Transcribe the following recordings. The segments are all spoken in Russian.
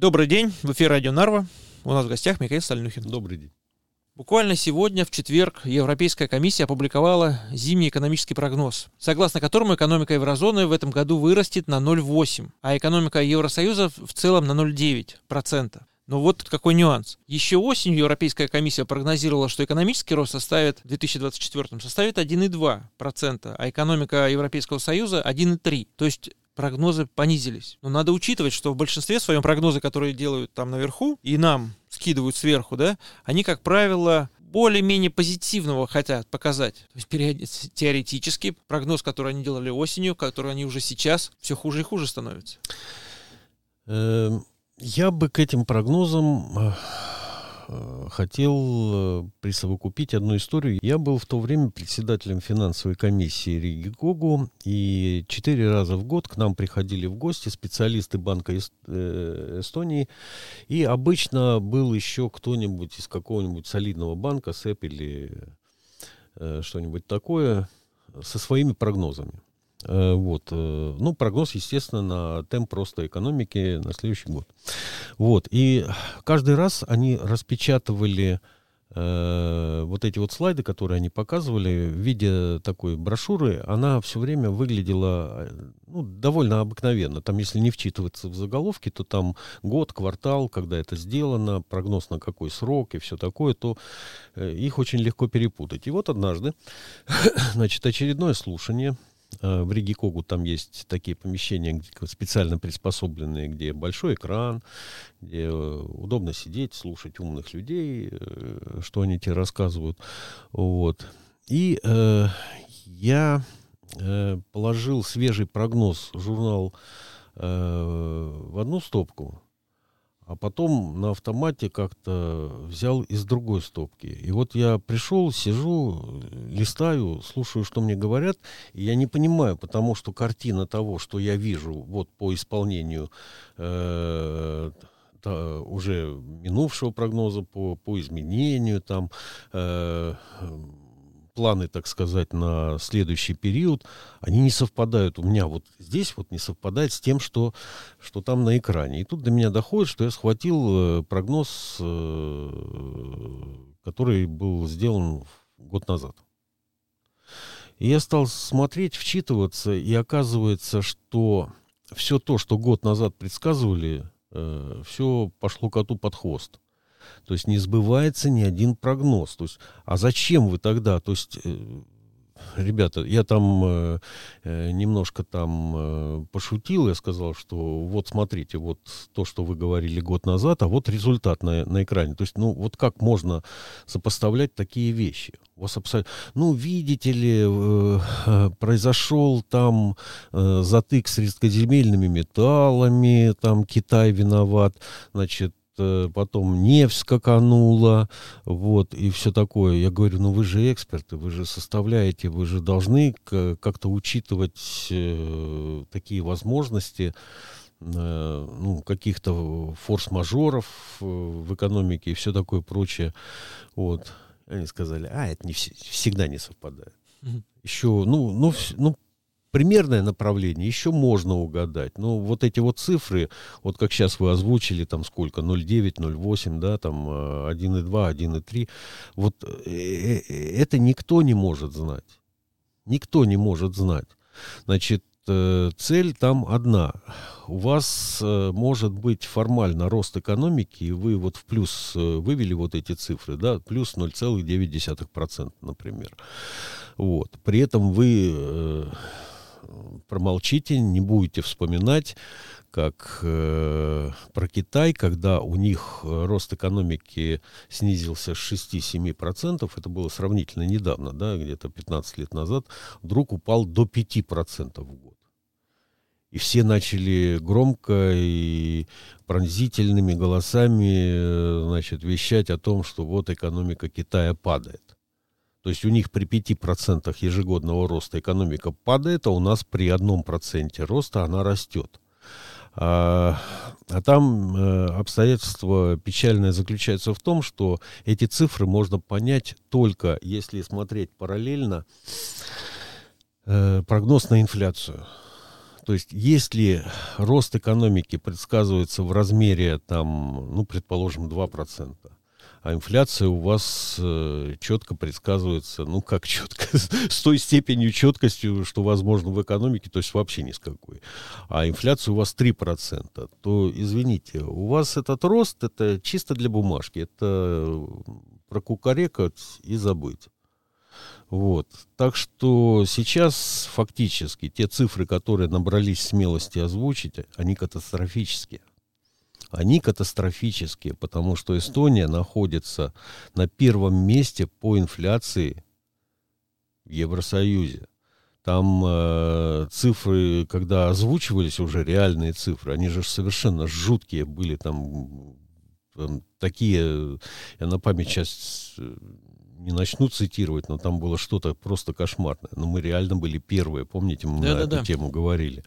Добрый день, в эфире Радио Нарва. У нас в гостях Михаил Стальнюхин. Добрый день. Буквально сегодня, в четверг, Европейская комиссия опубликовала зимний экономический прогноз, согласно которому экономика еврозоны в этом году вырастет на 0,8, а экономика Евросоюза в целом на 0,9%. Но вот какой нюанс. Еще осенью Европейская комиссия прогнозировала, что экономический рост составит в 2024 составит 1,2%, а экономика Европейского Союза 1,3%. То есть прогнозы понизились. Но надо учитывать, что в большинстве своем прогнозы, которые делают там наверху, и нам скидывают сверху, да, они, как правило, более-менее позитивного хотят показать. То есть период... теоретически прогноз, который они делали осенью, который они уже сейчас, все хуже и хуже становится. Эм, я бы к этим прогнозам хотел э, присовокупить одну историю. Я был в то время председателем финансовой комиссии Риги Гогу, и четыре раза в год к нам приходили в гости специалисты Банка Эстонии, и обычно был еще кто-нибудь из какого-нибудь солидного банка, СЭП или что-нибудь такое, со своими прогнозами. Э, вот. Э, ну, прогноз, естественно, на темп роста экономики на следующий год. Вот. И каждый раз они распечатывали э, вот эти вот слайды, которые они показывали в виде такой брошюры, она все время выглядела э, ну, довольно обыкновенно. Там, если не вчитываться в заголовки, то там год, квартал, когда это сделано, прогноз на какой срок и все такое, то э, их очень легко перепутать. И вот однажды, значит, очередное слушание в Риге Когу там есть такие помещения, где, специально приспособленные, где большой экран, где э, удобно сидеть, слушать умных людей, э, что они тебе рассказывают. Вот. И э, я э, положил свежий прогноз журнал э, в одну стопку, а потом на автомате как-то взял из другой стопки. И вот я пришел, сижу, листаю, слушаю, что мне говорят, и я не понимаю, потому что картина того, что я вижу вот по исполнению э, уже минувшего прогноза, по, по изменению там, э, планы, так сказать, на следующий период, они не совпадают. У меня вот здесь вот не совпадает с тем, что, что там на экране. И тут до меня доходит, что я схватил э, прогноз, э, который был сделан год назад. И я стал смотреть, вчитываться, и оказывается, что все то, что год назад предсказывали, э, все пошло коту под хвост. То есть не сбывается ни один прогноз. То есть, а зачем вы тогда? То есть, э, ребята, я там э, э, немножко там э, пошутил, я сказал, что вот смотрите, вот то, что вы говорили год назад, а вот результат на, на экране. То есть, ну, вот как можно сопоставлять такие вещи? У вас абсолютно... Ну, видите ли, э, э, произошел там э, затык с редкоземельными металлами, там Китай виноват, значит, потом нефть скаканула, вот, и все такое. Я говорю, ну вы же эксперты, вы же составляете, вы же должны как-то учитывать э, такие возможности, э, ну, каких-то форс-мажоров э, в экономике и все такое прочее. Вот. Они сказали, а, это не вс- всегда не совпадает. Еще, ну, ну, ну, примерное направление еще можно угадать. Но вот эти вот цифры, вот как сейчас вы озвучили, там сколько, 0,9, 0,8, да, там 1,2, э, 1,3, вот э, э, это никто не может знать. Никто не может знать. Значит, цель там одна. У вас может быть формально рост экономики, и вы вот в плюс вывели вот эти цифры, да, плюс 0,9%, например. Вот. При этом вы промолчите, не будете вспоминать, как э, про Китай, когда у них рост экономики снизился с 6-7%, это было сравнительно недавно, да, где-то 15 лет назад, вдруг упал до 5% в год. И все начали громко и пронзительными голосами э, значит, вещать о том, что вот экономика Китая падает. То есть у них при 5% ежегодного роста экономика падает, а у нас при 1% роста она растет. А, а там э, обстоятельство печальное заключается в том, что эти цифры можно понять только если смотреть параллельно э, прогноз на инфляцию. То есть, если рост экономики предсказывается в размере, там, ну, предположим, 2%, а инфляция у вас э, четко предсказывается, ну как четко, с той степенью четкостью, что возможно в экономике, то есть вообще ни с какой. А инфляция у вас 3%, то, извините, у вас этот рост, это чисто для бумажки, это прокукарекать и забыть. Вот. Так что сейчас фактически те цифры, которые набрались смелости озвучить, они катастрофические они катастрофические, потому что Эстония находится на первом месте по инфляции в Евросоюзе. Там э, цифры, когда озвучивались уже реальные цифры, они же совершенно жуткие были, там, там такие, я на память сейчас э, не начну цитировать, но там было что-то просто кошмарное. Но мы реально были первые, помните, мы да, на да, эту да. тему говорили.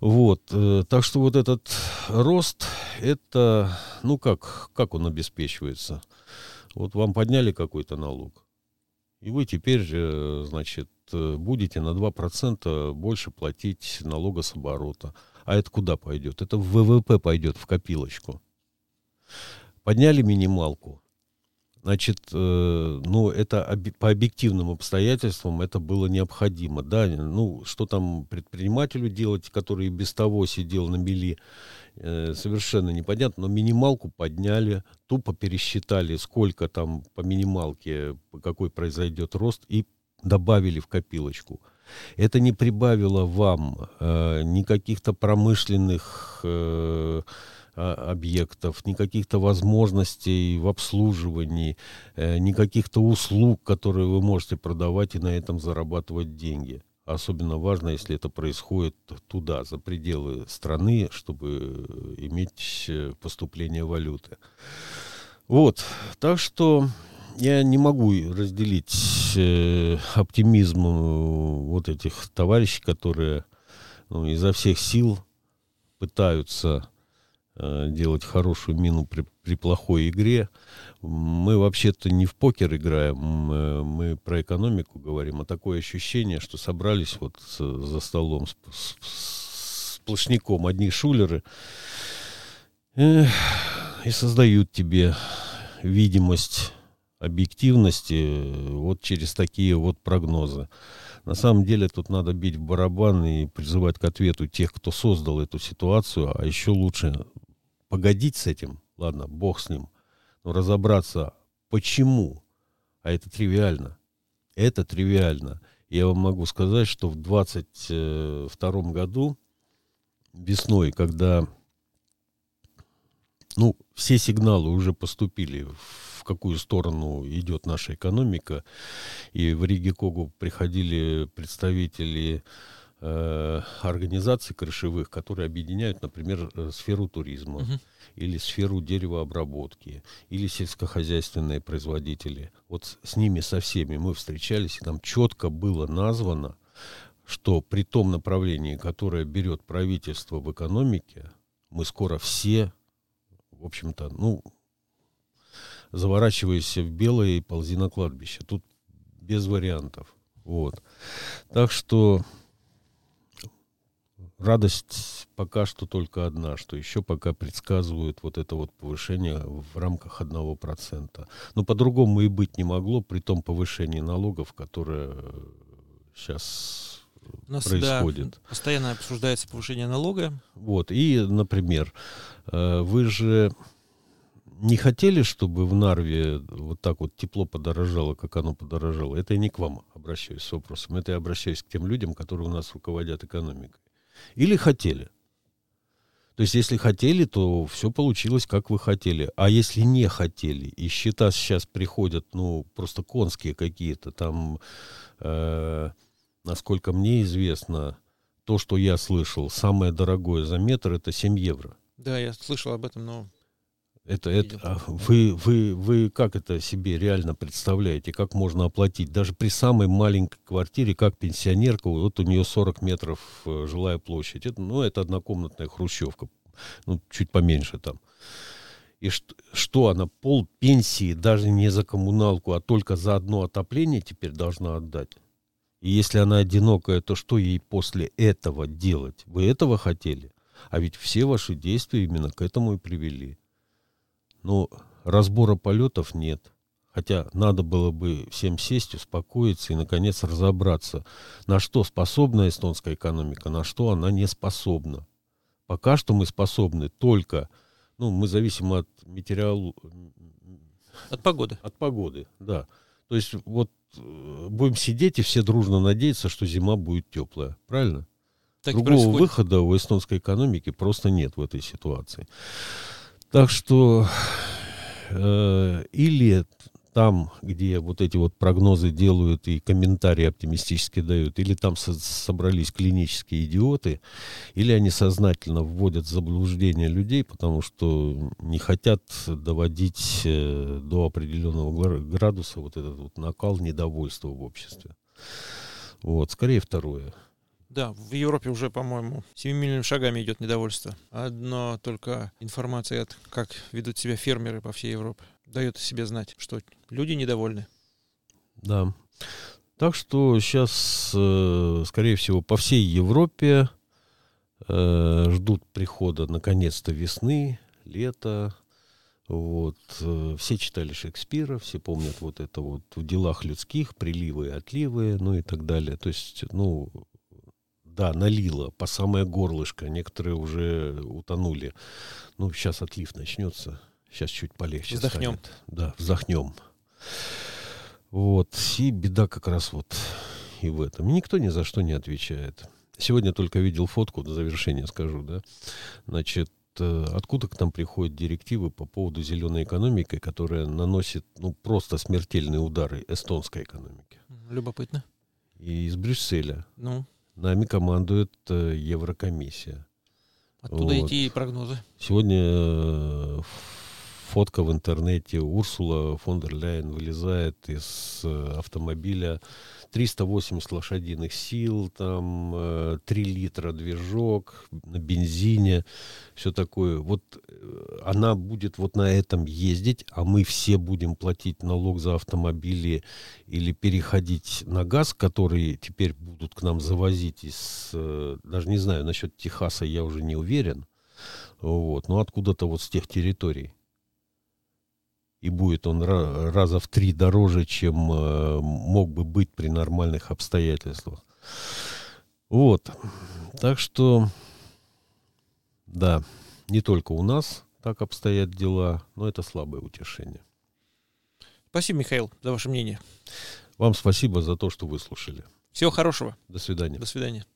Вот, э, так что вот этот рост, это, ну как, как он обеспечивается? Вот вам подняли какой-то налог, и вы теперь, значит, э, будете на 2% больше платить налога с оборота. А это куда пойдет? Это в ВВП пойдет, в копилочку. Подняли минималку, Значит, э, ну, это об, по объективным обстоятельствам это было необходимо. Да, ну, что там предпринимателю делать, который без того сидел на мели, э, совершенно непонятно. Но минималку подняли, тупо пересчитали, сколько там по минималке, какой произойдет рост, и добавили в копилочку. Это не прибавило вам э, ни каких-то промышленных... Э, объектов, ни каких-то возможностей в обслуживании, э, ни каких-то услуг, которые вы можете продавать и на этом зарабатывать деньги. Особенно важно, если это происходит туда, за пределы страны, чтобы иметь э, поступление валюты. Вот, так что я не могу разделить э, оптимизм вот этих товарищей, которые ну, изо всех сил пытаются Э, делать хорошую мину при, при плохой игре. Мы вообще-то не в покер играем, мы, мы про экономику говорим, а такое ощущение, что собрались вот за столом с, с, сплошняком одни шулеры э, и создают тебе видимость объективности вот через такие вот прогнозы. На самом деле тут надо бить в барабан и призывать к ответу тех, кто создал эту ситуацию, а еще лучше погодить с этим, ладно, бог с ним, но разобраться, почему, а это тривиально, это тривиально. Я вам могу сказать, что в 22 году, весной, когда ну, все сигналы уже поступили, в какую сторону идет наша экономика, и в Риге Когу приходили представители организаций крышевых, которые объединяют, например, э, сферу туризма угу. или сферу деревообработки или сельскохозяйственные производители. Вот с ними со всеми мы встречались, и там четко было названо, что при том направлении, которое берет правительство в экономике, мы скоро все, в общем-то, ну, заворачиваясь в белое и ползи на кладбище. Тут без вариантов. Вот. Так что радость пока что только одна, что еще пока предсказывают вот это вот повышение в рамках одного процента. Но по-другому и быть не могло при том повышении налогов, которое сейчас у нас, происходит. Да, постоянно обсуждается повышение налога. Вот, и, например, э, вы же не хотели, чтобы в Нарве вот так вот тепло подорожало, как оно подорожало? Это я не к вам обращаюсь с вопросом, это я обращаюсь к тем людям, которые у нас руководят экономикой. Или хотели. То есть, если хотели, то все получилось, как вы хотели. А если не хотели, и счета сейчас приходят, ну, просто конские какие-то, там, э, насколько мне известно, то, что я слышал, самое дорогое за метр, это 7 евро. Да, я слышал об этом, но это, это, а вы, вы, вы как это себе реально представляете? Как можно оплатить? Даже при самой маленькой квартире, как пенсионерка, вот у нее 40 метров э, жилая площадь. Это, ну, это однокомнатная хрущевка. Ну, чуть поменьше там. И что, что она пол пенсии даже не за коммуналку, а только за одно отопление теперь должна отдать? И если она одинокая, то что ей после этого делать? Вы этого хотели? А ведь все ваши действия именно к этому и привели. Но разбора полетов нет. Хотя надо было бы всем сесть, успокоиться и, наконец, разобраться, на что способна эстонская экономика, на что она не способна. Пока что мы способны только, ну, мы зависим от метеоролу... От погоды. От погоды, да. То есть вот э, будем сидеть и все дружно надеяться, что зима будет теплая. Правильно? Так Другого выхода у эстонской экономики просто нет в этой ситуации. Так что э, или там, где вот эти вот прогнозы делают и комментарии оптимистически дают, или там со собрались клинические идиоты, или они сознательно вводят в заблуждение людей, потому что не хотят доводить э, до определенного градуса вот этот вот накал недовольства в обществе. Вот, скорее второе. Да, в Европе уже, по-моему, семимильными шагами идет недовольство. Одно только информация, от как ведут себя фермеры по всей Европе, дает о себе знать, что люди недовольны. Да. Так что сейчас, э, скорее всего, по всей Европе э, ждут прихода наконец-то весны, лета. Вот. Э, все читали Шекспира, все помнят вот это вот в делах людских, приливы и отливы, ну и так далее. То есть, ну, да, налило по самое горлышко. Некоторые уже утонули. Ну, сейчас отлив начнется. Сейчас чуть полегче Вздохнем. Станет. Да, вздохнем. Вот. И беда как раз вот и в этом. Никто ни за что не отвечает. Сегодня только видел фотку, до завершения скажу, да. Значит, э, откуда к нам приходят директивы по поводу зеленой экономики, которая наносит, ну, просто смертельные удары эстонской экономике? Любопытно. И из Брюсселя. Ну, Нами командует э, Еврокомиссия. Оттуда вот. идти прогнозы. Сегодня э, фотка в интернете. Урсула фон дер Ляйен вылезает из э, автомобиля 380 лошадиных сил, там э, 3 литра движок на бензине, все такое. Вот э, она будет вот на этом ездить, а мы все будем платить налог за автомобили или переходить на газ, который теперь будут к нам завозить из, э, даже не знаю, насчет Техаса я уже не уверен, вот, но откуда-то вот с тех территорий и будет он раза в три дороже, чем э, мог бы быть при нормальных обстоятельствах. Вот. Так что, да, не только у нас так обстоят дела, но это слабое утешение. Спасибо, Михаил, за ваше мнение. Вам спасибо за то, что выслушали. Всего хорошего. До свидания. До свидания.